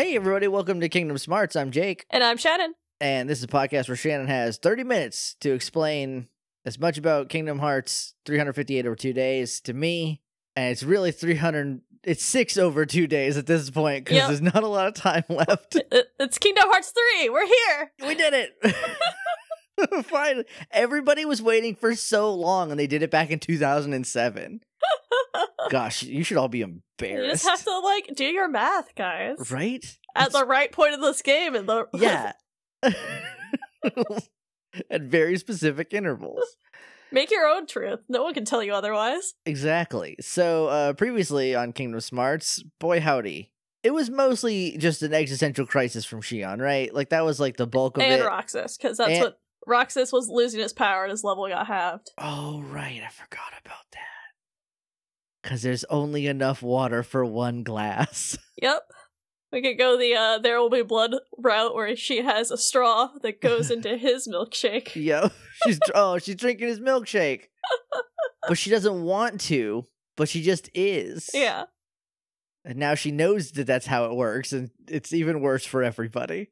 Hey, everybody, welcome to Kingdom Smarts. I'm Jake, And I'm Shannon. and this is a podcast where Shannon has 30 minutes to explain as much about Kingdom Hearts 358 over two days to me. And it's really 300, it's six over two days at this point because Yep. there's not a lot of time left. It's Kingdom Hearts 3. We're here. we did it. Finally, everybody was waiting for so long, and they did it back in 2007. Gosh, you should all be embarrassed. You just have to, like, do your math, guys. right? At the right point of this game. And the Yeah. At very specific intervals. Make your own truth. No one can tell you otherwise. Exactly. So, uh, previously on Kingdom Smarts, boy howdy. It was mostly just an existential crisis from Xion, right? Like, that was like the bulk of And it. Roxas, because that's And- what Roxas was losing his power and his level got halved. Oh, right. I forgot about that. Because there's only enough water for one glass. Yep. We could go the uh There Will Be Blood route where she has a straw that goes into his milkshake. Yo, she's oh, she's drinking his milkshake, but she doesn't want to. But she just is. Yeah. And now she knows that that's how it works, and it's even worse for everybody.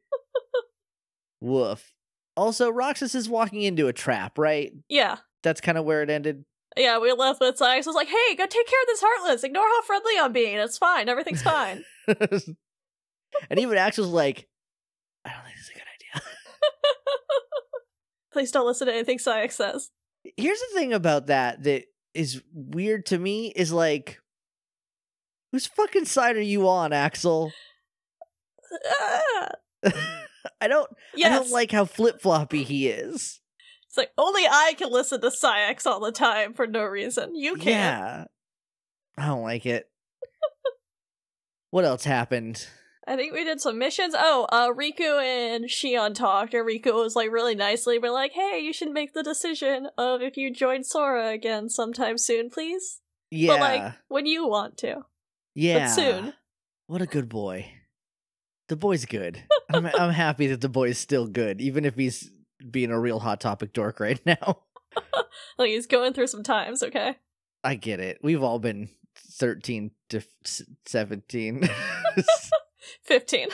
Woof. Also, Roxas is walking into a trap, right? Yeah. That's kind of where it ended. Yeah, we left with Saïx was like, hey, go take care of this Heartless. Ignore how friendly I'm being. It's fine. Everything's fine. and even Axel's like, I don't think this is a good idea. Please don't listen to anything Saïx says. Here's the thing about that that is weird to me is like, whose fucking side are you on, Axel? Ah, I don't. yes. I don't like how flip floppy he is. It's like only I can listen to Saïx all the time for no reason. You can't. Yeah. I don't like it. what else happened? I think we did some missions. Oh, uh Riku and Xion talked, and Riku was like really nicely, but like, hey, you should make the decision of if you join Sora again sometime soon, please. Yeah. But like when you want to. yeah. But soon. What a good boy. The boy's good. I'm I'm happy that the boy's still good, even if he's being a real hot topic dork right now. Like he's going through some times, okay? I get it. We've all been 13 to f- 17. Fifteen.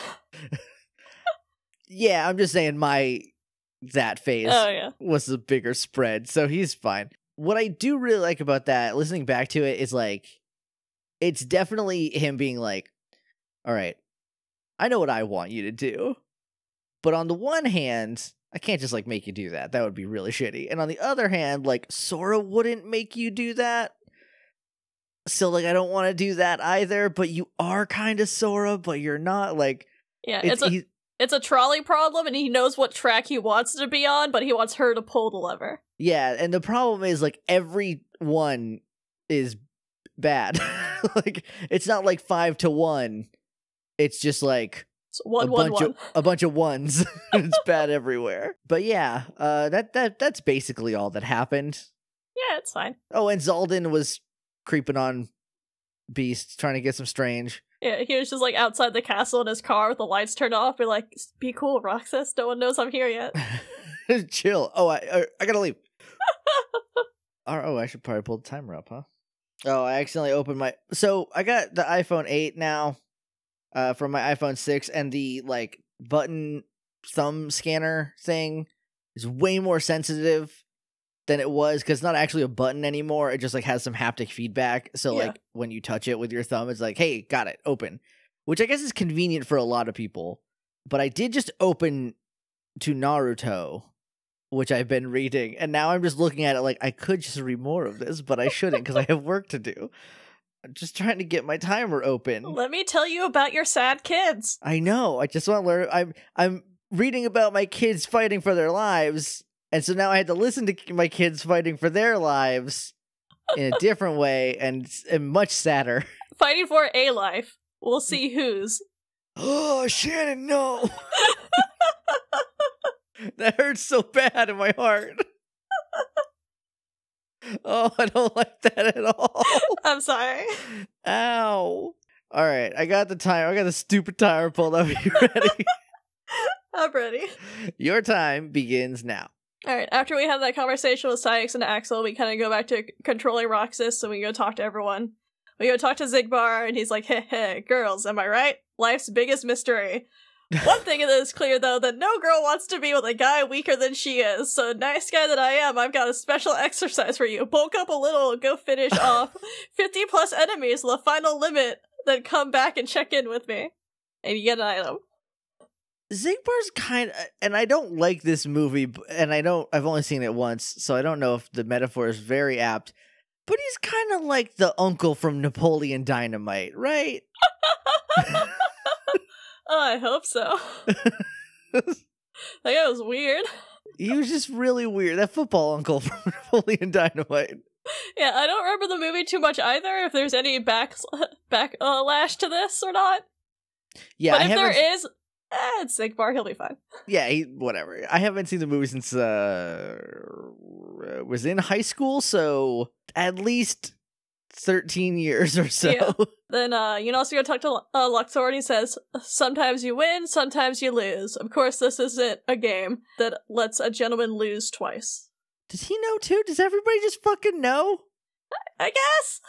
yeah, I'm just saying my that phase Oh yeah. was the bigger spread, so he's fine. What I do really like about that, listening back to it, is like it's definitely him being like, "All right, I know what I want you to do, but on the one hand, I can't just like make you do that. That would be really shitty. And on the other hand, like Sora wouldn't make you do that." So like I don't want to do that either, but you are kind of Sora, but you're not like Yeah, it's, it's, a he- it's a trolley problem and he knows what track he wants to be on, but he wants her to pull the lever. Yeah, and the problem is like every one is bad. like it's not like five to one. It's just like It's one a one bunch one. of a bunch of ones. it's bad everywhere. But yeah, uh that that that's basically all that happened. Yeah, it's fine. Oh, and Xaldin was creeping on Beast, trying to get some strange. Yeah, he was just like outside the castle in his car with the lights turned off. Be like, be cool, Roxas. No one knows I'm here yet. Chill. Oh, I I, I gotta leave. Oh, I should probably pull the timer up, huh? Oh, I accidentally opened my. So I got the iPhone 8 now, uh, from my iPhone 6, and the like button thumb scanner thing is way more sensitive than it was because it's not actually a button anymore. It just like has some haptic feedback. So Yeah. like when you touch it with your thumb, it's like, hey, got it, open. Which I guess is convenient for a lot of people. But I did just open to Naruto, which I've been reading, and now I'm just looking at it like I could just read more of this, but I shouldn't because I have work to do. I'm just trying to get my timer open. Let me tell you about your sad kids. I know. I just want to learn. I'm I'm reading about my kids fighting for their lives, and so now I had to listen to my kids fighting for their lives in a different way and, and much sadder. Fighting for a life. We'll see mm. whose. Oh, Shannon, no. that hurts so bad in my heart. oh, I don't like that at all. I'm sorry. Ow. All right, I got the timer. I got the stupid timer pulled up. You ready? I'm ready. Your time begins now. All right. After we have that conversation with Saïx and Axel, we kind of go back to controlling Roxas, and we go talk to everyone. We go talk to Xigbar, and he's like, "Hey, hey, girls, am I right? life's biggest mystery. One thing that is clear though that no girl wants to be with a guy weaker than she is. So nice guy that I am, I've got a special exercise for you. Bulk up a little, go finish off 50 plus enemies, the final limit, then come back and check in with me. And you get an item. Xigbar's kind of, and I don't like this movie, and I don't, I've only seen it once, so I don't know if the metaphor is very apt, but he's kind of like the uncle from Napoleon Dynamite, right? Oh, I hope so. Like that was weird. he was just really weird. That football uncle from Napoleon Dynamite. Yeah, I don't remember the movie too much either. If there's any back back uh, lash to this or not, Yeah, but I if haven't. there is, eh, it's Xigbar. He'll be fine. yeah, he, whatever. I haven't seen the movie since uh was in high school, so at least thirteen years or so. Yeah. Then uh, you know, also go talk to uh, Luxord, and he says, "Sometimes you win, sometimes you lose. Of course, this isn't a game that lets a gentleman lose twice. Does he know too? Does everybody just fucking know? I guess."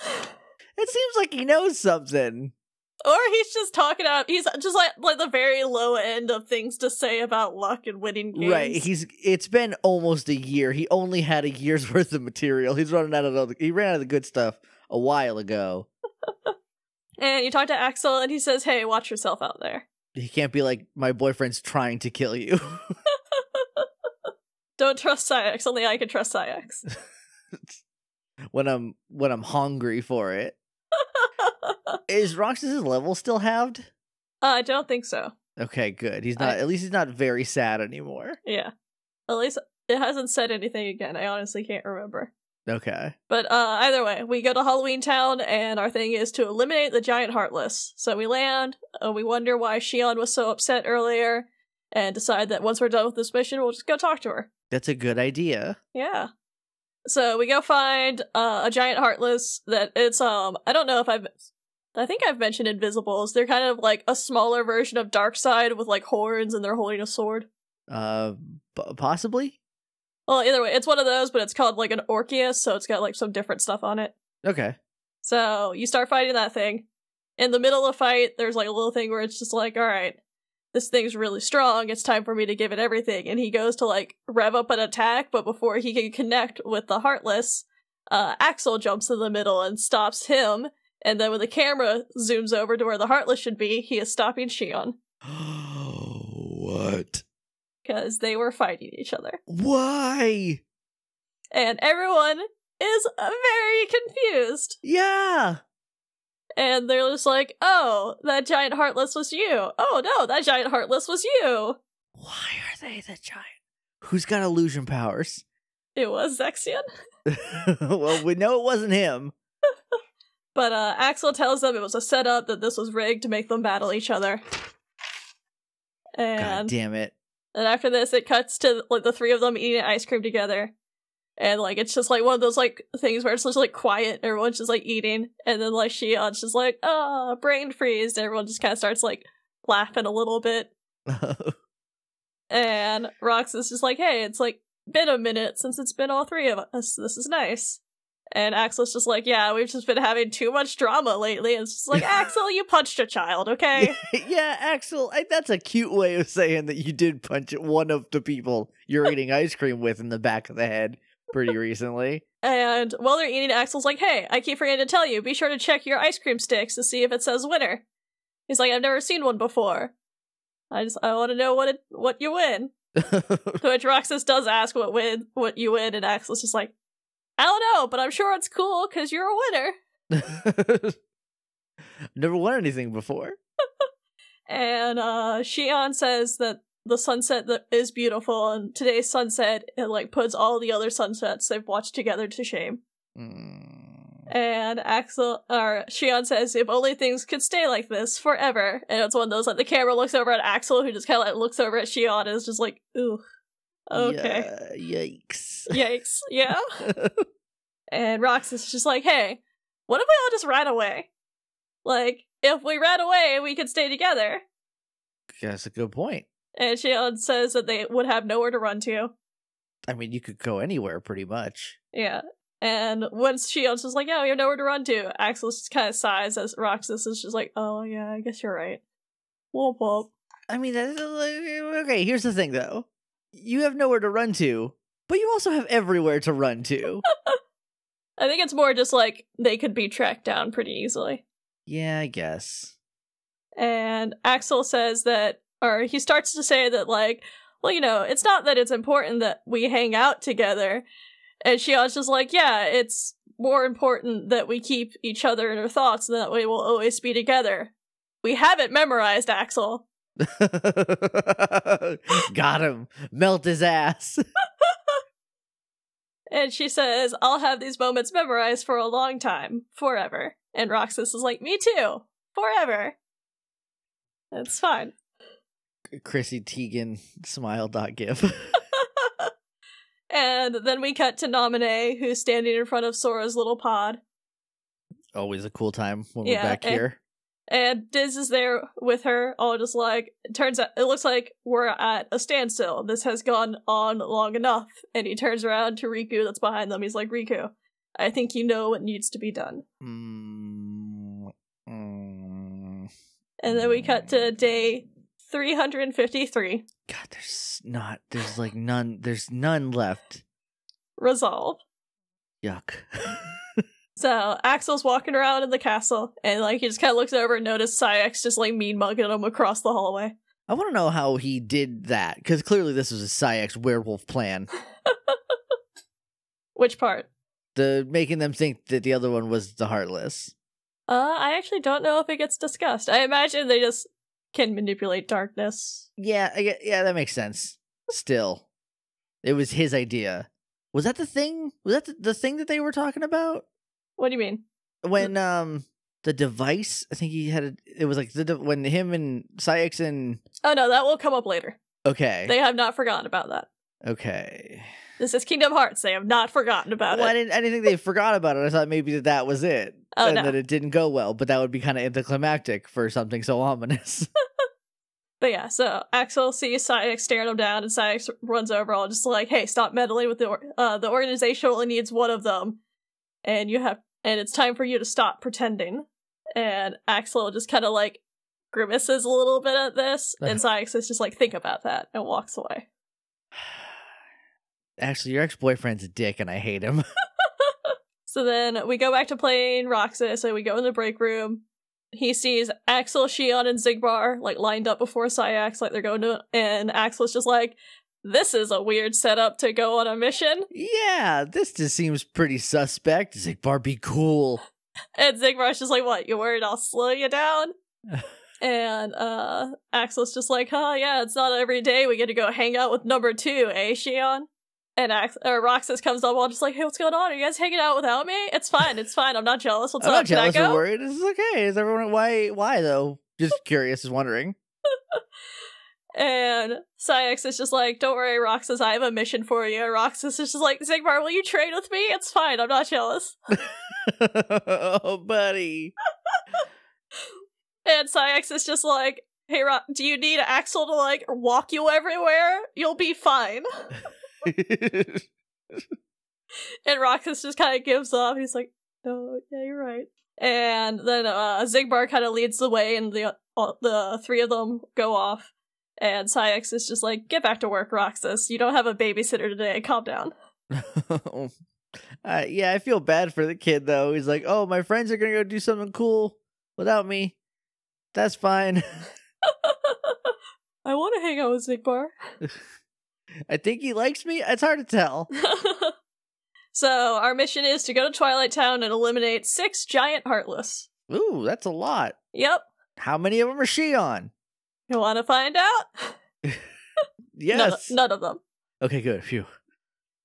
It seems like he knows something. Or he's just talking about he's just like like the very low end of things to say about luck and winning games. Right. He's it's been almost a year. He only had a year's worth of material. He's running out of the he ran out of the good stuff a while ago. and you talk to Axel and he says, Hey, watch yourself out there. He can't be like my boyfriend's trying to kill you. Don't trust Saïx, only I can trust Saïx. when I'm when I'm hungry for it. Is Roxas's level still halved? Uh, I don't think so. Okay, good. He's not I- at least he's not very sad anymore. Yeah. At least it hasn't said anything again. I honestly can't remember. Okay. But uh, either way, we go to Halloween Town, and our thing is to eliminate the giant Heartless. So we land, and we wonder why Xion was so upset earlier, and decide that once we're done with this mission, we'll just go talk to her. That's a good idea. Yeah. So we go find uh, a giant Heartless that it's um I don't know if I've I think I've mentioned Invisibles. They're kind of like a smaller version of Darkside with like horns, and they're holding a sword. Uh p- possibly? Well, either way, it's one of those, but it's called like an Orpheus, so it's got like some different stuff on it. Okay. So you start fighting that thing. In the middle of the fight, there's like a little thing where it's just like, all right, this thing's really strong. It's time for me to give it everything. And he goes to like rev up an attack, but before he can connect with the Heartless, uh, Axel jumps in the middle and stops him. And then when the camera zooms over to where the Heartless should be, he is stopping Xion what? Because they were fighting each other. Why? And everyone is uh, very confused. Yeah. And they're just like, oh, that giant heartless was you. Oh no, that giant heartless was you. Why are they the giant? Who's got illusion powers? It was Zexion. well, we know it wasn't him. But uh, Axel tells them it was a setup, that this was rigged to make them battle each other. God damn it. And after this, it cuts to like the three of them eating ice cream together. And like it's just like one of those like things where it's just like quiet, everyone's just like eating, and then like she Xion's just like, ah, brain freeze, and everyone just kind of starts like laughing a little bit. And Rox is just like, hey, it's like been a minute since it's been all three of us. This is nice. And Axel's just like, yeah, we've just been having too much drama lately. And it's just like, Axel, you punched a child, okay? yeah, Axel, I, that's a cute way of saying that you did punch one of the people you're eating ice cream with in the back of the head pretty recently. and while they're eating, Axel's like, hey, I keep forgetting to tell you, be sure to check your ice cream sticks to see if it says winner. He's like, I've never seen one before. I just, I want to know what it, what you win. To which Roxas does ask what win, what you win, and Axel's just like, I don't know, but I'm sure it's cool because you're a winner. Never won anything before. And uh Xion says that the sunset that is beautiful and today's sunset it like puts all the other sunsets they've watched together to shame. Mm. And Axel or Xion says if only things could stay like this forever. And it's one of those like the camera looks over at Axel who just kinda like looks over at Xion and is just like, ooh. Okay. Yeah, yikes. Yikes. Yeah. And Rox is just like, hey, what if we all just ran away? Like, if we ran away, we could stay together. That's a good point. And Xion says that they would have nowhere to run to. I mean, you could go anywhere pretty much. Yeah. And once Xion's just like, yeah, we have nowhere to run to, Axel just kind of sighs as Roxas is just like, oh, yeah, I guess you're right. Womp womp. I mean, okay. Here's the thing, though. You have nowhere to run to, but you also have everywhere to run to. I think it's more just like they could be tracked down pretty easily. yeah, I guess. And Axel says that, or he starts to say that, like, well, you know, it's not that it's important that we hang out together. And Xion's just like, yeah, it's more important that we keep each other in our thoughts, and that way we'll always be together. We have it memorized, Axel. Got him. Melt his ass. And she says, I'll have these moments memorized for a long time, forever. And Roxas is like, me too, forever. It's fine. Chrissy Teigen smile dot. And then we cut to Naminé, who's standing in front of Sora's little pod. Always a cool time when Yeah, we're back and- here. And Diz is there with her, all just like, turns out, it looks like we're at a standstill. This has gone on long enough. And he turns around to Riku that's behind them. He's like, Riku, I think you know what needs to be done. Mm, mm. And then we cut to day 353, God, there's not. There's like none. There's none left. resolve. Yuck. So Axel's walking around in the castle, and like he just kind of looks over and notices Saïx just like mean mugging him across the hallway. I want to know how he did that because clearly this was a Saïx werewolf plan. Which part? The making them think that the other one was the heartless. Uh, I actually don't know if it gets discussed. I imagine they just can manipulate darkness. Yeah, I yeah, that makes sense. Still, it was his idea. Was that the thing? Was that the, the thing that they were talking about What do you mean? when um the device? I think he had a, it was like the de- when him and Saïx and Oh no, that will come up later. okay, They have not forgotten about that. okay. This is Kingdom Hearts. They have not forgotten about Well, I it. didn't. I didn't think they forgot about it. I thought maybe that that was it, Oh, and no. that it didn't go well. But that would be kind of anticlimactic for something so ominous. But yeah, so Axel sees Saïx staring him down, and Saïx runs over, all just like, "Hey, stop meddling with the or- uh, the organization. Only needs one of them, and you have, and it's time for you to stop pretending." And Axel just kind of like grimaces a little bit at this, and Saïx is just like, "Think about that," and walks away. Actually, your ex boyfriend's a dick, and I hate him. So then we go back to playing Roxas, and we go in the break room. He sees Axel, Xion, and Xigbar like lined up before Saïx, like they're going to, and Axel's just like, "This is a weird setup to go on a mission." yeah, this just seems pretty suspect. Xigbar, be cool. And Xigbar's just like, "What? You worried I'll slow you down?" and uh Axel's just like, "Huh? Yeah, it's not every day we get to go hang out with number two, eh, Xion?" And Ax- or Roxas comes up, all just like, "Hey, what's going on? Are you guys hanging out without me? It's fine. It's fine. I'm not jealous. What's I'm up? not Can I jealous or go?" worried. This is okay. Is everyone why? Why though? Just curious, just wondering. And Saïx is just like, don't worry, Roxas, I have a mission for you. And Roxas is just like, Xigbar, will you trade with me? It's fine, I'm not jealous. oh, buddy. And Saïx is just like, hey, Ro- do you need Axel to like walk you everywhere? You'll be fine. And Roxas just kind of gives up. He's like, no, yeah, you're right. And then uh, Xigbar kind of leads the way, and the uh, the three of them go off. And Saïx is just like, get back to work, Roxas. You don't have a babysitter today. Calm down. uh, yeah, I feel bad for the kid though. He's like, "Oh, my friends are gonna go do something cool without me. That's fine." I want to hang out with Xigbar. I think he likes me. It's hard to tell. so our mission is to go to Twilight Town and eliminate six giant heartless. Ooh, that's a lot. Yep. How many of them is she on? You want to find out? Yes. None, none of them. Okay, good. Phew.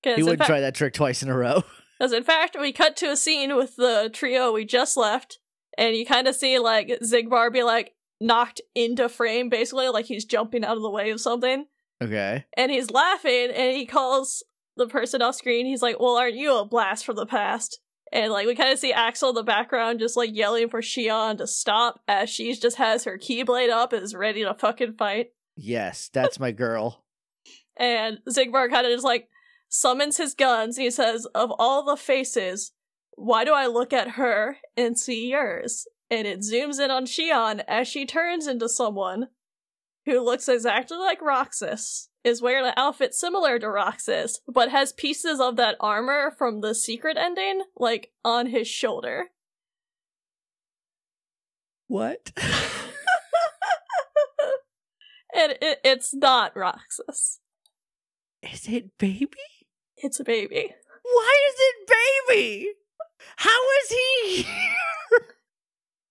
He wouldn't fact, try that trick twice in a row. 'cause in fact, we cut to a scene with the trio we just left, and you kind of see like Xigbar be like knocked into frame, basically, like he's jumping out of the way of something. Okay. And he's laughing, and he calls the person off screen. He's like, "Well, aren't you a blast from the past?" And like we kind of see Axel in the background just like yelling for Xion to stop as she just has her keyblade up and is ready to fucking fight. Yes, that's my girl. And Xigbar kind of just like summons his guns. He says, Of all the faces, why do I look at her and see yours? And it zooms in on Xion as she turns into someone who looks exactly like Roxas, is wearing an outfit similar to Roxas, but has pieces of that armor from the secret ending, like, on his shoulder. What? and it, it's not Roxas. Is it baby? It's a baby. Why is it baby? How is he here?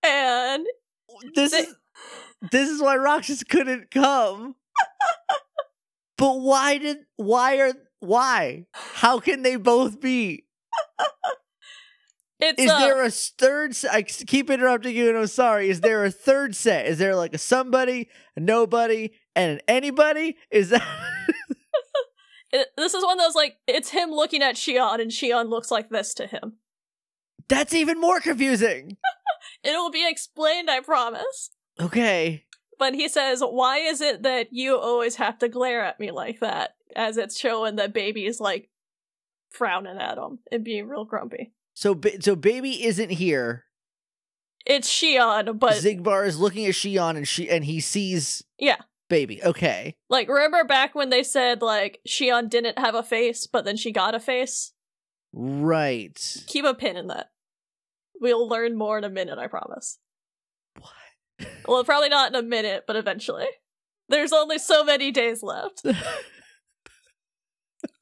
And This They- is this is why Roxas couldn't come. but why did why are why? How can they both be? it's Is uh, there a third? I keep interrupting you, and I'm sorry. Is there a third set? Is there like a somebody, a nobody, and an anybody? Is that it- this is one of those like it's him looking at Xion and Xion looks like this to him. that's even more confusing? It will be explained, I promise. Okay, But he says, "Why is it that you always have to glare at me like that?" As it's showing that baby is like frowning at him and being real grumpy. so ba- so baby isn't here. It's Xion, but Xigbar is looking at Xion, and she and he sees yeah. baby. Okay, Like, remember back when they said, like, Xion didn't have a face, but then she got a face? right. Keep a pin in that. We'll learn more in a minute, I promise. Well, probably not in a minute, but eventually. There's only so many days left.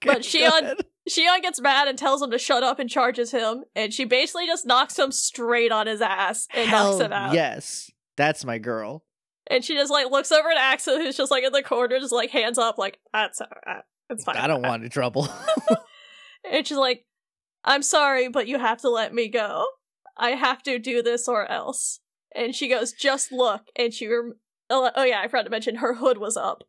But Okay, she go on- ahead. Xion gets mad and tells him to shut up and charges him, and she basically just knocks him straight on his ass and Hell knocks him out. yes, that's my girl. And she just like looks over at Axel, who's just like in the corner, just like hands up, like that's alright, it's fine. I don't want any trouble. And she's like, "I'm sorry, but you have to let me go. I have to do this or else." And she goes, "Just look." And she, rem- oh, oh yeah, I forgot to mention her hood was up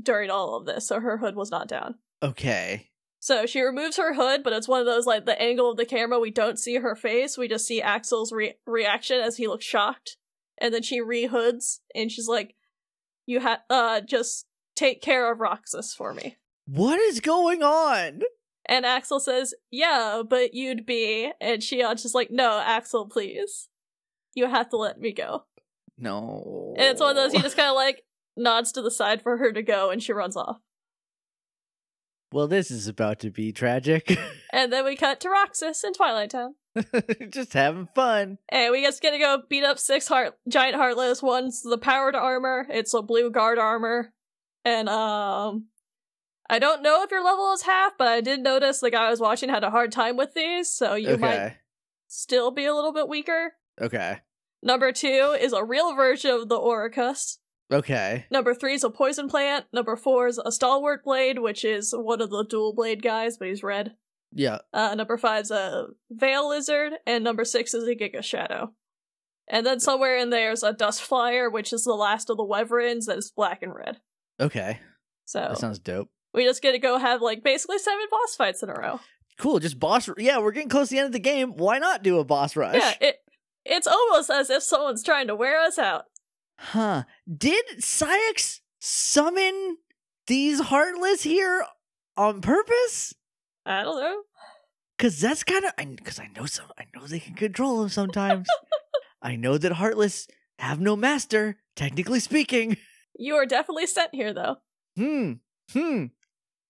during all of this, so her hood was not down. okay. So she removes her hood, but it's one of those like the angle of the camera we don't see her face. We just see Axel's re- reaction as he looks shocked, and then she rehoods and she's like, "You have uh just take care of Roxas for me." What is going on? And Axel says, "Yeah, but you'd be," and Xion's just like, "No, Axel, please, you have to let me go." No. And it's one of those he just kind of like nods to the side for her to go, and she runs off. Well, this is about to be tragic. And then we cut to Roxas in Twilight Town. Just having fun. And we just gonna go beat up six heart giant heartless. One's the powered armor. It's a blue guard armor. And um I don't know if your level is half, but I did notice the guy I was watching had a hard time with these, so you might still be a little bit weaker. Okay. Number two is a real version of the Oricus. Okay. Number three is a poison plant. Number four is a stalwart blade, which is one of the dual blade guys, but he's red. Yeah. Uh, number five is a Veil Lizard, and number six is a Giga Shadow. And then somewhere in there's a Dust Flyer, which is the last of the Wyverns that is black and red. Okay. So That sounds dope. we just get to go have like basically seven boss fights in a row. Cool. Just boss. Yeah, we're getting close to the end of the game. Why not do a boss rush? Yeah, it it's almost as if someone's trying to wear us out. Huh. Did Syx summon these Heartless here on purpose? I don't know. Cause that's kind of because I know some. I know they can control them sometimes. I know that Heartless have no master, technically speaking. You are definitely sent here though. Hmm. Hmm.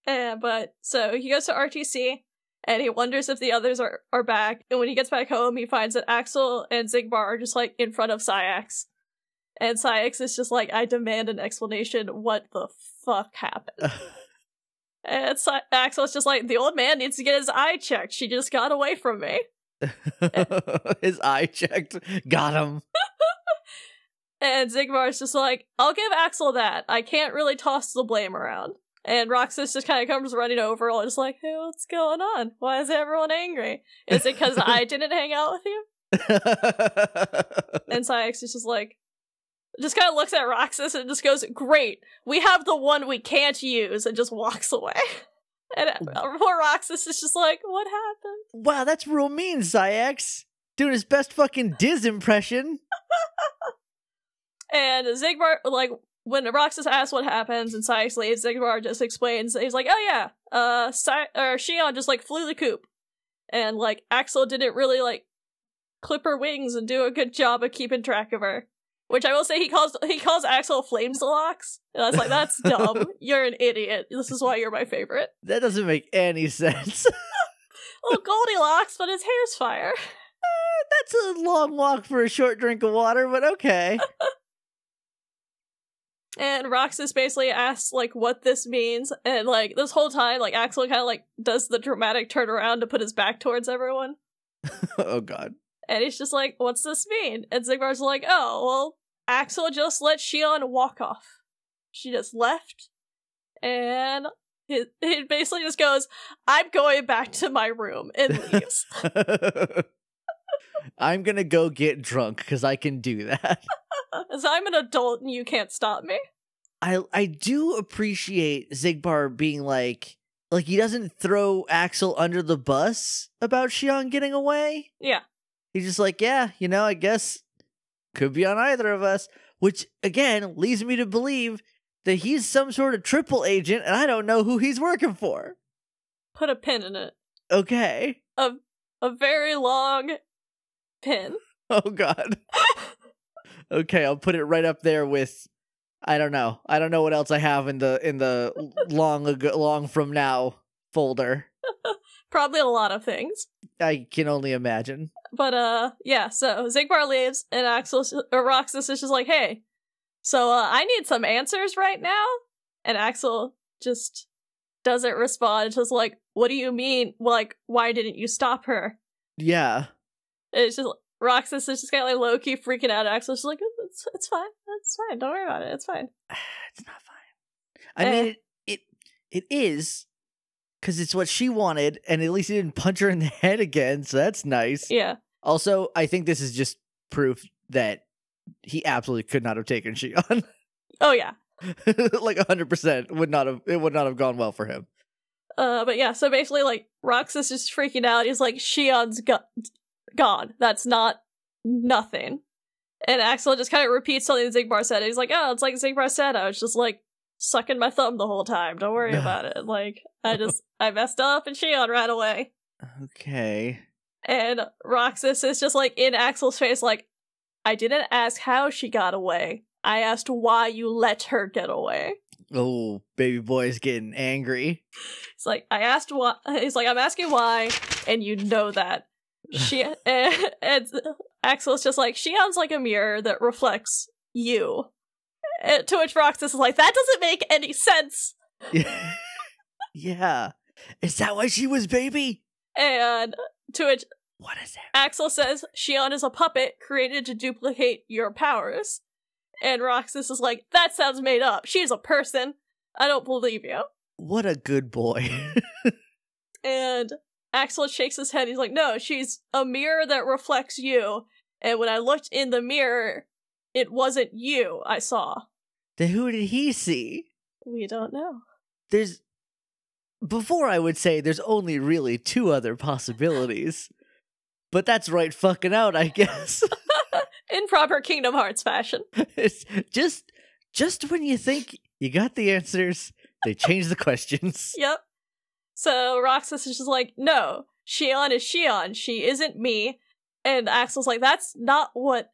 Uh, but so he goes to RTC and he wonders if the others are, are back. And when he gets back home, he finds that Axel and Xigbar are just like in front of Saïx. And Saïx is just like, I demand an explanation. What the fuck happened? And Sy- Axel's just like, the old man needs to get his eye checked. She just got away from me. His eye checked. Got him. And Xigbar's just like, I'll give Axel that. I can't really toss the blame around. And Roxas just kind of comes running over, and just like, hey, what's going on? Why is everyone angry? Is it because I didn't hang out with you? And Saïx is just like, just kind of looks at Roxas and just goes, Great, we have the one we can't use, and just walks away. And uh, poor Roxas is just like, What happened? wow, that's real mean, Saïx. Doing his best fucking Diz impression. And Xigbar, like, when Roxas asks what happens and Saïx leaves, Xigbar just explains, he's like, Oh yeah, uh, Sy- or Xion just, like, flew the coop. And, like, Axel didn't really, like, clip her wings and do a good job of keeping track of her. Which I will say he calls he calls Axel Flamesalocks. And I was like, that's dumb. You're an idiot. This is why you're my favorite. That doesn't make any sense. Well, Goldilocks, but his hair's fire. That's a long walk for a short drink of water, but okay. And Roxas basically asks like what this means, and like this whole time, like Axel kind of like does the dramatic turn around to put his back towards everyone, oh god. and he's just like, "What's this mean?" And Xigbar's like, "Oh, well, Axel just let Xion walk off. She just left, and it, it basically just goes, I'm going back to my room,' and leaves." I'm gonna go get drunk because I can do that. As I'm an adult and you can't stop me. I I do appreciate Xigbar being like like he doesn't throw Axel under the bus about Xion getting away. Yeah. He's just like, yeah, you know, I guess could be on either of us, which again leads me to believe that he's some sort of triple agent and I don't know who he's working for. Put a pin in it. Okay. A a very long pin. Oh god. okay, I'll put it right up there with I don't know. I don't know what else I have in the in the long ago, long from now folder. Probably a lot of things. I can only imagine. But uh yeah, so Xigbar leaves and Axel or Roxas is just like, "Hey, so uh, I need some answers right now." And Axel just doesn't respond. It's just like, "What do you mean? Like, why didn't you stop her?" Yeah. It's just Roxas is just kind of like low key freaking out. Axel's just like, "It's it's fine. It's fine. Don't worry about it. It's fine." it's not fine. I Eh. mean, it it, it is because it's what she wanted, and at least he didn't punch her in the head again, so that's nice. Yeah. Also, I think this is just proof that he absolutely could not have taken Xion. Oh yeah. like hundred percent would not have it would not have gone well for him. Uh, but yeah, so basically, like, Roxas is freaking out. He's like, Xion's go- gone. That's not nothing. And Axel just kind of repeats something Xigbar said. He's like, oh, it's like Xigbar said. I was just like sucking my thumb the whole time. Don't worry about it. Like, I just, I messed up and Xion right away. Okay. And Roxas is just like in Axel's face, like, I didn't ask how she got away. I asked why you let her get away. Oh, baby boy's getting angry. It's like I asked why. He's like I'm asking why, and you know that. She and, and Axel's just like she sounds like a mirror that reflects you. And to which Roxas is like that doesn't make any sense. yeah. Is that why she was baby? And to which What is it? Axel says Xion is a puppet created to duplicate your powers. And Roxas is like, that sounds made up. She's a person. I don't believe you. What a good boy. And Axel shakes his head. He's like, no, she's a mirror that reflects you. And when I looked in the mirror, it wasn't you I saw. then who did he see? We don't know. There's before I would say there's only really two other possibilities. But that's right fucking out, I guess. In proper Kingdom Hearts fashion. it's just just when you think you got the answers, they change the questions. Yep. So Roxas is just like, no, Xion is Xion. She isn't me. And Axel's like, that's not what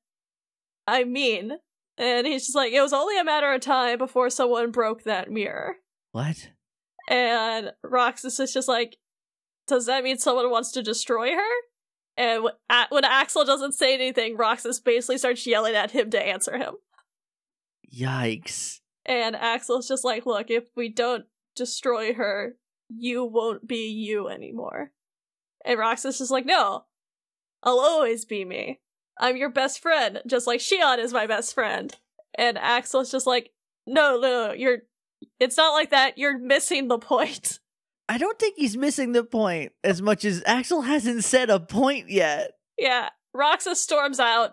I mean. And he's just like, it was only a matter of time before someone broke that mirror. What? And Roxas is just like, does that mean someone wants to destroy her? And when Axel doesn't say anything, Roxas basically starts yelling at him to answer him. Yikes. And Axel's just like, look, if we don't destroy her, you won't be you anymore. And Roxas is like, no, I'll always be me. I'm your best friend, just like Xion is my best friend. And Axel's just like, no, no, no, you're. It's not like that. You're missing the point. I don't think he's missing the point as much as Axel hasn't said a point yet. Yeah, Roxas storms out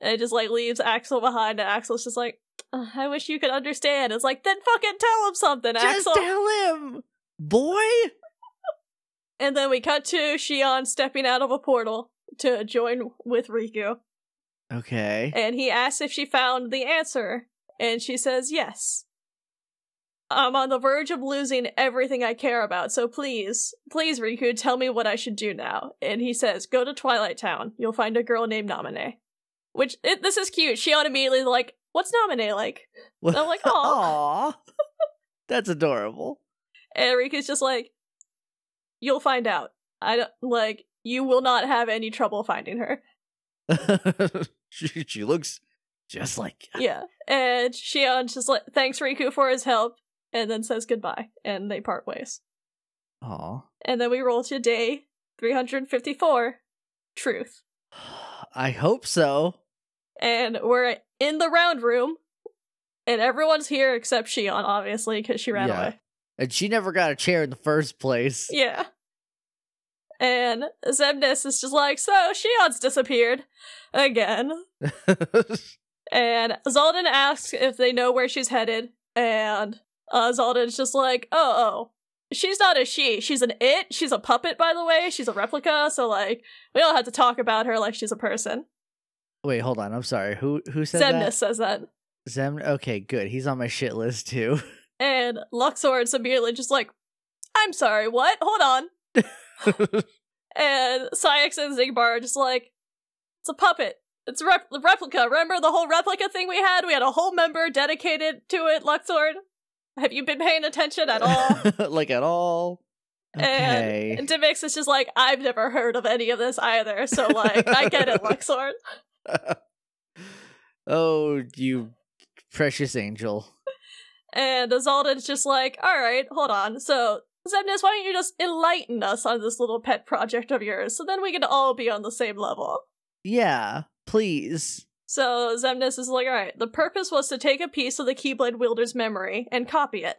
and just like leaves Axel behind, and Axel's just like, I wish you could understand. It's like, then fucking tell him something, Just Axel. Just tell him, boy. and then we cut to Xion stepping out of a portal to join with Riku, Okay. and he asks if she found the answer, and she says yes. I'm on the verge of losing everything I care about, so please, please, Riku, tell me what I should do now. And he says, Go to Twilight Town. You'll find a girl named Namine. Which it, this is cute. Xion immediately like, "What's Naminé like?" Well, I'm like. Aw. That's adorable. And Riku's just like, "You'll find out. I don't like. You will not have any trouble finding her." she, she looks just like Yeah. And Xion's just like, "Thanks Riku for his help," and then says goodbye, and they part ways. Aw. And then we roll to day 354, Truth. I hope so. And we're in the round room, and everyone's here except Xion, obviously, because she ran Yeah. away. And she never got a chair in the first place. Yeah. And Xemnas is just like, so Xion's disappeared again. And Xaldin asks if they know where she's headed, and uh, Xaldin's just like, oh, oh, she's not a she, she's an it. She's a puppet, by the way. She's a replica, so like, we don't have to talk about her like she's a person. Wait, hold on. I'm sorry. Who who said Xemnas that? says that. Zem. Okay, good. He's on my shit list too. And Luxord's immediately just like, I'm sorry, what? Hold on. And Saïx and Xigbar are just like, it's a puppet. It's a rep- replica. Remember the whole replica thing we had? We had a whole member dedicated to it, Luxord. Have you been paying attention at all? like at all. Okay. And Demyx is just like, I've never heard of any of this either, so like, I get it, Luxord. oh, you precious angel. And Azalda's just like, alright, hold on. So, Xemnas, why don't you just enlighten us on this little pet project of yours so then we can all be on the same level? Yeah, please. So Xemnas is like, alright, the purpose was to take a piece of the Keyblade wielder's memory and copy it.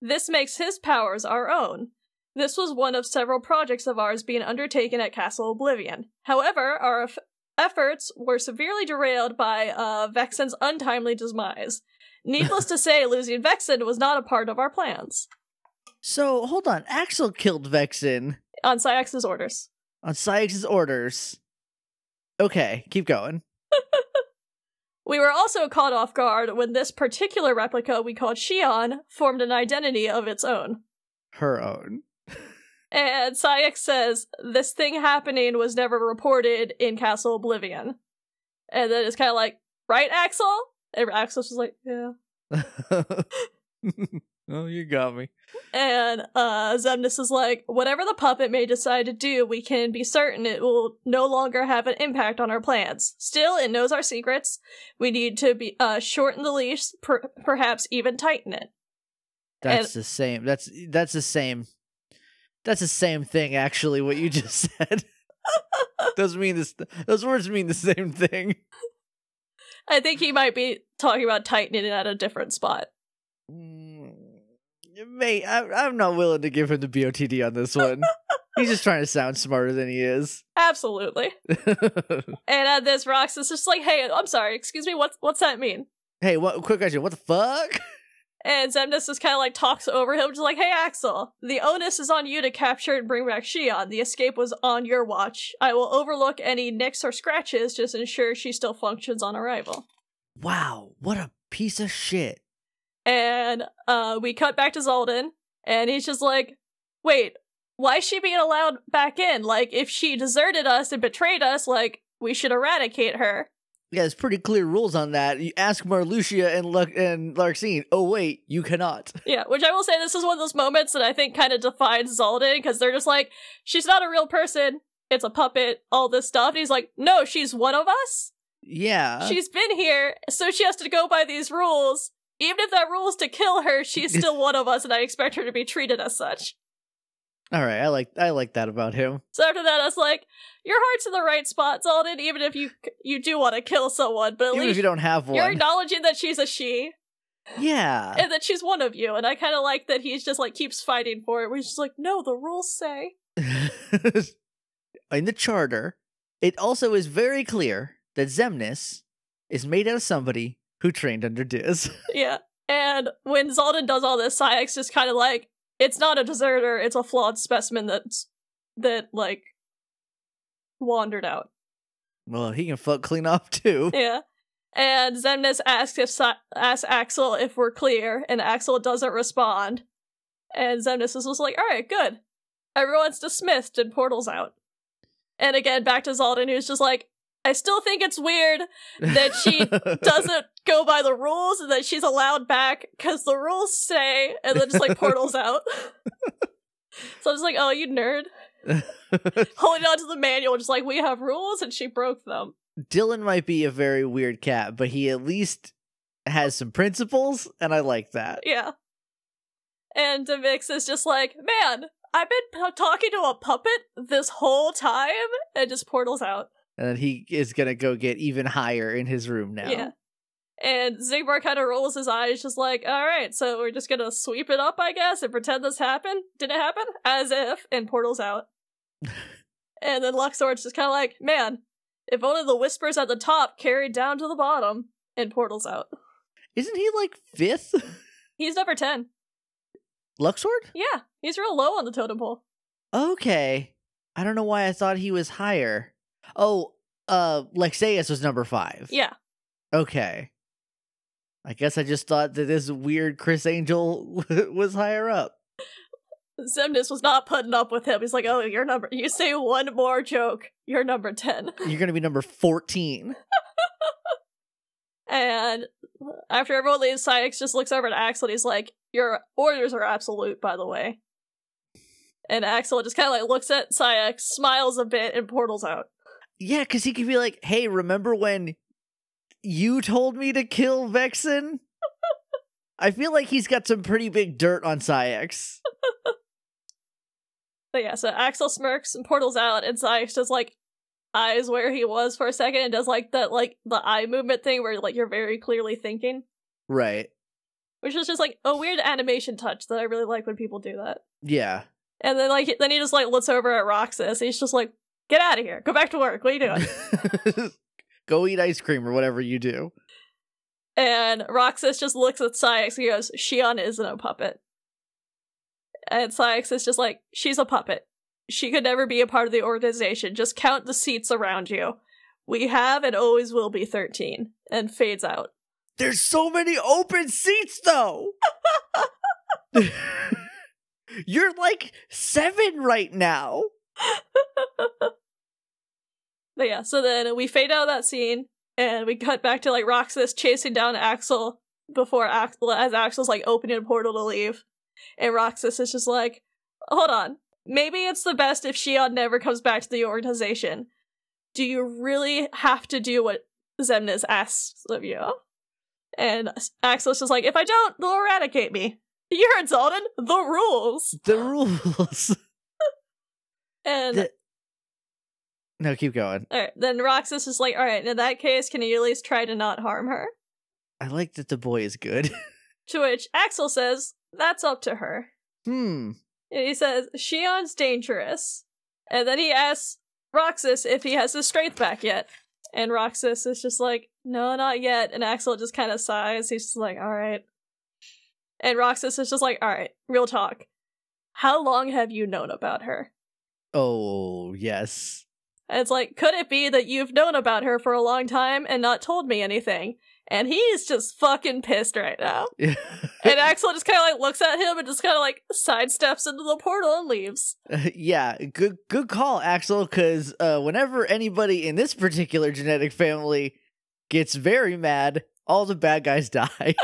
This makes his powers our own. This was one of several projects of ours being undertaken at Castle Oblivion. However, our eff- efforts were severely derailed by uh, Vexen's untimely demise. Needless to say, losing Vexen was not a part of our plans. So hold on. Axel killed Vexen On Saïx's orders. on Saïx's orders. Okay, keep going. We were also caught off guard when this particular replica we called Xion formed an identity of its own. Her own. And Saïx says this thing happening was never reported in Castle Oblivion. And then it's kind of like, right, Axel? And Axel's just like, yeah. oh, you got me. And uh, Xemnas is like, whatever the puppet may decide to do, we can be certain it will no longer have an impact on our plans. Still, it knows our secrets. We need to be uh, shorten the leash, per- perhaps even tighten it. That's the same. That's that's the same. That's the same thing. Actually, what you just said doesn't mean this. Those words mean the same thing. I think he might be talking about tightening it at a different spot. Mm, Mate, I, I'm not willing to give him the BOTD on this one. He's just trying to sound smarter than he is. Absolutely. And at this, Rox is just like, "Hey, I'm sorry. Excuse me. What's what's that mean?" hey, what? Quick question. What the fuck? And Xemnas just kind of like talks over him, just like, "Hey, Axel, the onus is on you to capture and bring back Xion. The escape was on your watch. I will overlook any nicks or scratches, just ensure she still functions on arrival." Wow, what a piece of shit. And uh, we cut back to Xaldin, and he's just like, "Wait, why is she being allowed back in? Like, if she deserted us and betrayed us, like." We should eradicate her. Yeah, there's pretty clear rules on that. You ask Marluxia and Lu- and Larxene. Oh wait, you cannot. Yeah, which I will say this is one of those moments that I think kind of defines Xaldin because they're just like, she's not a real person. It's a puppet, all this stuff. And he's like, no, she's one of us. Yeah. She's been here, so she has to go by these rules. Even if that rule is to kill her, she's still one of us, and I expect her to be treated as such. All right, I like I like that about him. So after that, I was like, your heart's in the right spot, Xaldin, even if you you do want to kill someone, but at Even if least you don't have one, you're acknowledging that she's a she. yeah. and that she's one of you. And I kind of like that he's just like keeps fighting for it. Where he's just like, no, the rules say. In the charter, it also is very clear that Xemnas is made out of somebody who trained under Diz. yeah. And when Xaldin does all this, Saïx just kind of like, it's not a deserter, it's a flawed specimen that's that like wandered out. well, he can fuck clean off too. Yeah. And Xemnas asks if Sy- asks Axel if we're clear, and Axel doesn't respond. And Xemnas is just like, all right, good. Everyone's dismissed and portals out. And again, back to Xaldin, who's just like, I still think it's weird that she doesn't go by the rules and that she's allowed back because the rules say, and then just like portals out. so I'm just like, oh, you nerd. Holding on to the manual, just like, we have rules, and she broke them. Dylan might be a very weird cat, but he at least has some principles, and I like that. Yeah. And Demyx is just like, man, I've been p- talking to a puppet this whole time, and just portals out. And then he is gonna go get even higher in his room now. Yeah. And Xigbar kind of rolls his eyes, just like, all right, so we're just gonna sweep it up, I guess, and pretend this happened. Did it happen? As if, and portals out. and then Luxord's just kind of like, man, if only the whispers at the top carried down to the bottom, and portals out. Isn't he like fifth? He's number 10. Luxord? Yeah, he's real low on the totem pole. Okay. I don't know why I thought he was higher. Oh, uh, Lexaeus was number five. Yeah. Okay. I guess I just thought that this weird Criss Angel was higher up. Xemnas was not putting up with him. He's like, oh, you're number, you say one more joke, you're number 10. You're gonna be number 14. And after everyone leaves, Saïx just looks over at Axel and he's like, Your orders are absolute, by the way. And Axel just kind of like looks at Saïx, smiles a bit, and portals out. Yeah, because he could be like, hey, remember when you told me to kill Vexen? I feel like he's got some pretty big dirt on Saïx. But yeah, so Axel smirks and portals out, and Saïx just like eyes where he was for a second and does like that, like the eye movement thing where like you're very clearly thinking, Right. which is just like a weird animation touch that I really like when people do that. Yeah. And then like then he just like looks over at Roxas. He's just like, "Get out of here! Go back to work. What are you doing?" Go eat ice cream or whatever you do. And Roxas just looks at Saïx and goes, Xion isn't a puppet. And Saïx is just like, she's a puppet. She could never be a part of the organization. Just count the seats around you. We have and always will be 13. And fades out. There's so many open seats though. You're like seven right now. But yeah, so then we fade out that scene and we cut back to like Roxas chasing down Axel before Axel as Axel's like opening a portal to leave. And Roxas is just like, hold on. Maybe it's the best if Xion never comes back to the organization. Do you really have to do what Xemnas asks of you? And Axel's just like, if I don't, they'll eradicate me. You're insulted. The rules. The rules. And The- no, keep going. alright, then Roxas is like, alright, in that case, can you at least try to not harm her? I like that the boy is good. To which Axel says, that's up to her. hmm. And he says, Xion's dangerous. And then he asks Roxas if he has his strength back yet. And Roxas is just like, no, not yet. And Axel just kind of sighs. He's just like, alright. And Roxas is just like, alright, real talk. How long have you known about her? Oh, yes. And it's like, could it be that you've known about her for a long time and not told me anything? And he's just fucking pissed right now. And Axel just kind of like looks at him and just kind of like sidesteps into the portal and leaves. yeah, good good call, Axel, because uh, whenever anybody in this particular genetic family gets very mad, all the bad guys die.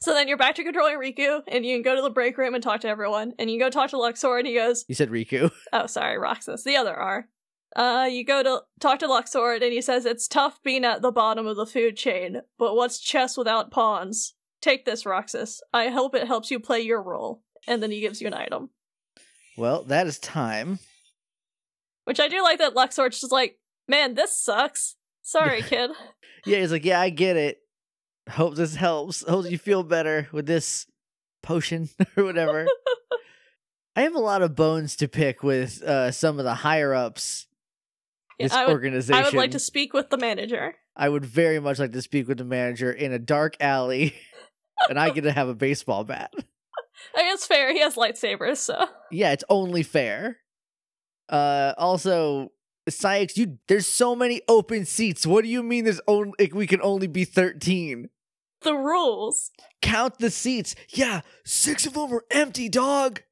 So then you're back to controlling Riku, and you can go to the break room and talk to everyone. And you go talk to Luxord, and he goes, you said Riku. "Oh, sorry, Roxas, the other R." Uh, you go to talk to Luxord, and he says it's tough being at the bottom of the food chain, but what's chess without pawns? Take this, Roxas. I hope it helps you play your role. And then he gives you an item, Well, that is time. which I do like that Luxord's just like, "Man, this sucks." Sorry, kid. Yeah, he's like, yeah, I get it. Hope this helps. Hope you feel better with this potion or whatever. I have a lot of bones to pick with uh, some of the higher ups. Yeah, This I would- organization. I would like to speak with the manager. I would very much like to speak with the manager in a dark alley, and I get to have a baseball bat. I mean, it's fair. He has lightsabers, so Yeah, it's only fair. Uh, also, Saïx, you there's so many open seats. What do you mean? There's only like, we can only be thirteen. The rules. Count the seats. Yeah, six of them are empty, dog.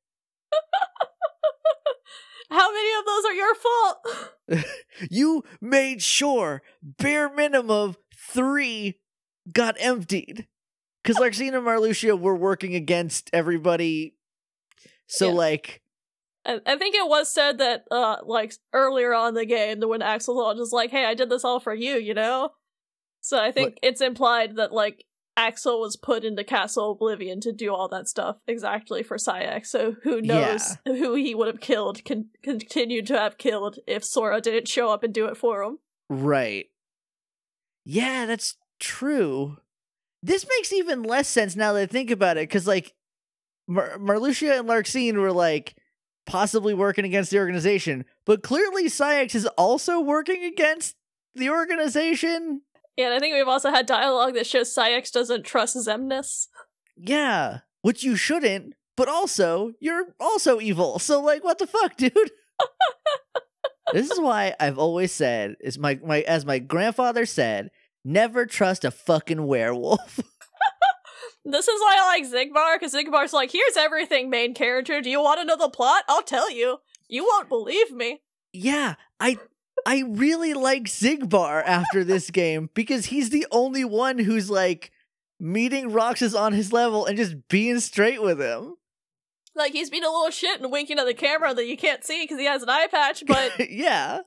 How many of those are your fault? you made sure bare minimum three got emptied because Larxene and Marluxia were working against everybody. So Yeah. like, I, I think it was said that, uh, like earlier on in the game, when Axel was just like, "Hey, I did this all for you," you know. So I think it's implied that like Axel was put into Castle Oblivion to do all that stuff exactly for Saïx. So who knows who he would have killed, con- continued to have killed if Sora didn't show up and do it for him. right? Yeah, that's true. This makes even less sense now that I think about it, because like, Mar- Marluxia and Larxene were like possibly working against the organization, but clearly Saïx is also working against the organization. Yeah, and I think we've also had dialogue that shows Saïx doesn't trust Xemnas. Yeah, which you shouldn't, but also you're also evil. So like what the fuck, dude? this is why I've always said is my my as my grandfather said, never trust a fucking werewolf. This is why I like Xigbar, because Xigbar's like, here's everything, main character. Do you want to know the plot? I'll tell you. You won't believe me. yeah, I I really like Xigbar after this game because he's the only one who's like meeting Roxas on his level and just being straight with him. Like, he's being a little shit and winking at the camera that you can't see because he has an eye patch, but yeah.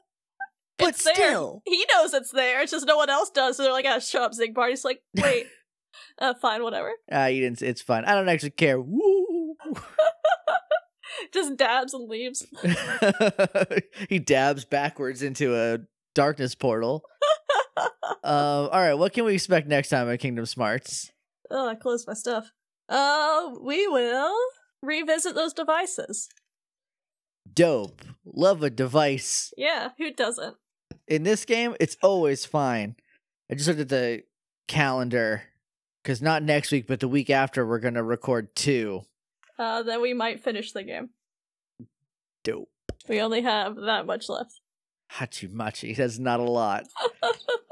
But it's there. still. He knows it's there. It's just no one else does. So they're like, ah, shut up, Xigbar. He's like, wait. uh, fine, whatever. Ah, you didn't. It's fine. I don't actually care. Woo! Just dabs and leaves. he dabs backwards into a darkness portal. um, all right, what can we expect next time at Kingdom Smarts? Oh, I closed my stuff. Uh, we will revisit those devices. Dope. Love a device. Yeah, who doesn't? In this game, it's always fine. I just looked at the calendar because not next week, but the week after, we're gonna record two. Uh, then we might finish the game. Dope. We only have that much left. Hachimachi. That's not a lot.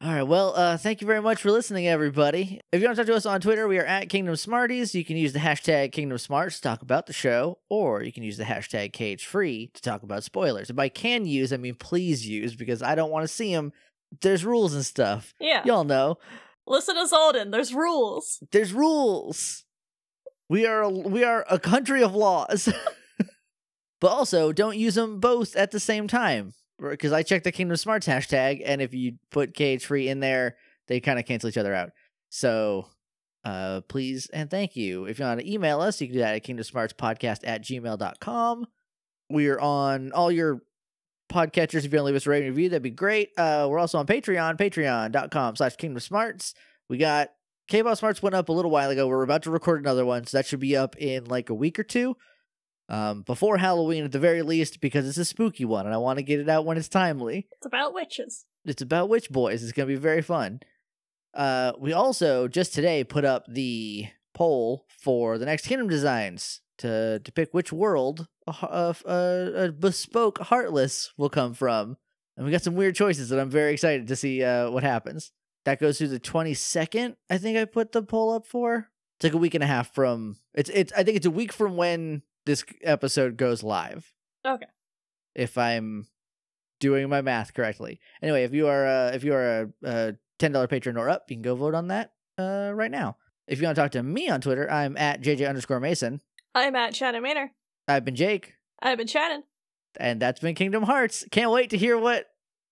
All right. Well, uh, thank you very much for listening, everybody. If you want to talk to us on Twitter, we are at Kingdom Smarties. You can use the hashtag Kingdom Smarts to talk about the show, or you can use the hashtag Cage Free to talk about spoilers. And by can use, I mean please use, because I don't want to see them. There's rules and stuff. yeah. Y'all know. Listen to Xaldin. There's rules. There's rules. We are a, we are a country of laws. but also, don't use them both at the same time. Because I checked the Kingdom Smarts hashtag, and if you put cage free in there, they kind of cancel each other out. So, uh, please and thank you. If you want to email us, you can do that at kingdomsmartspodcast at gmail.com. We are on all your podcatchers. If you want to leave us a rating review, that'd be great. Uh, we're also on Patreon, patreon.com slash Kingdom Smarts. We got K-pop Smarts went up a little while ago. We're about to record another one, so that should be up in like a week or two. Um, before Halloween at the very least, because it's a spooky one, and I want to get it out when it's timely. It's about witches. It's about witch boys. It's gonna be very fun. Uh, we also just today put up the poll for the next Kingdom designs to to pick which world a a bespoke Heartless will come from, and we got some weird choices that I'm very excited to see uh, what happens. That goes through the 22nd. I think I put the poll up for. It's like a week and a half from. It's it's. I think it's a week from when this episode goes live. Okay. If I'm doing my math correctly. Anyway, if you are uh, if you are a, a ten dollar patron or up, you can go vote on that uh, right now. If you want to talk to me on Twitter, I'm at JJ underscore Mason. I'm at Shannon Manor. I've been Jake, I've been Shannon. and that's been Kingdom Hearts. Can't wait to hear what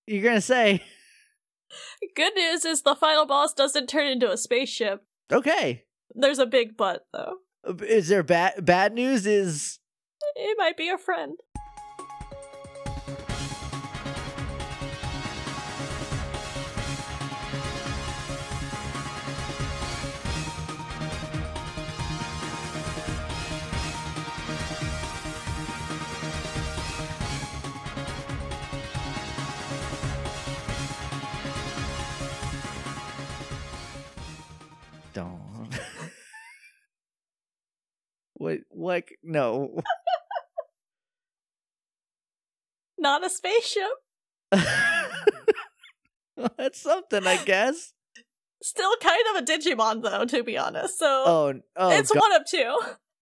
you're gonna say. Good news is the final boss doesn't turn into a spaceship. Okay, There's a big but, though. is there bad bad news? Is It might be a friend. What? Like, No. Not a spaceship. That's something, I guess. Still kind of a Digimon, though, to be honest. So Oh, oh, it's God. one of two.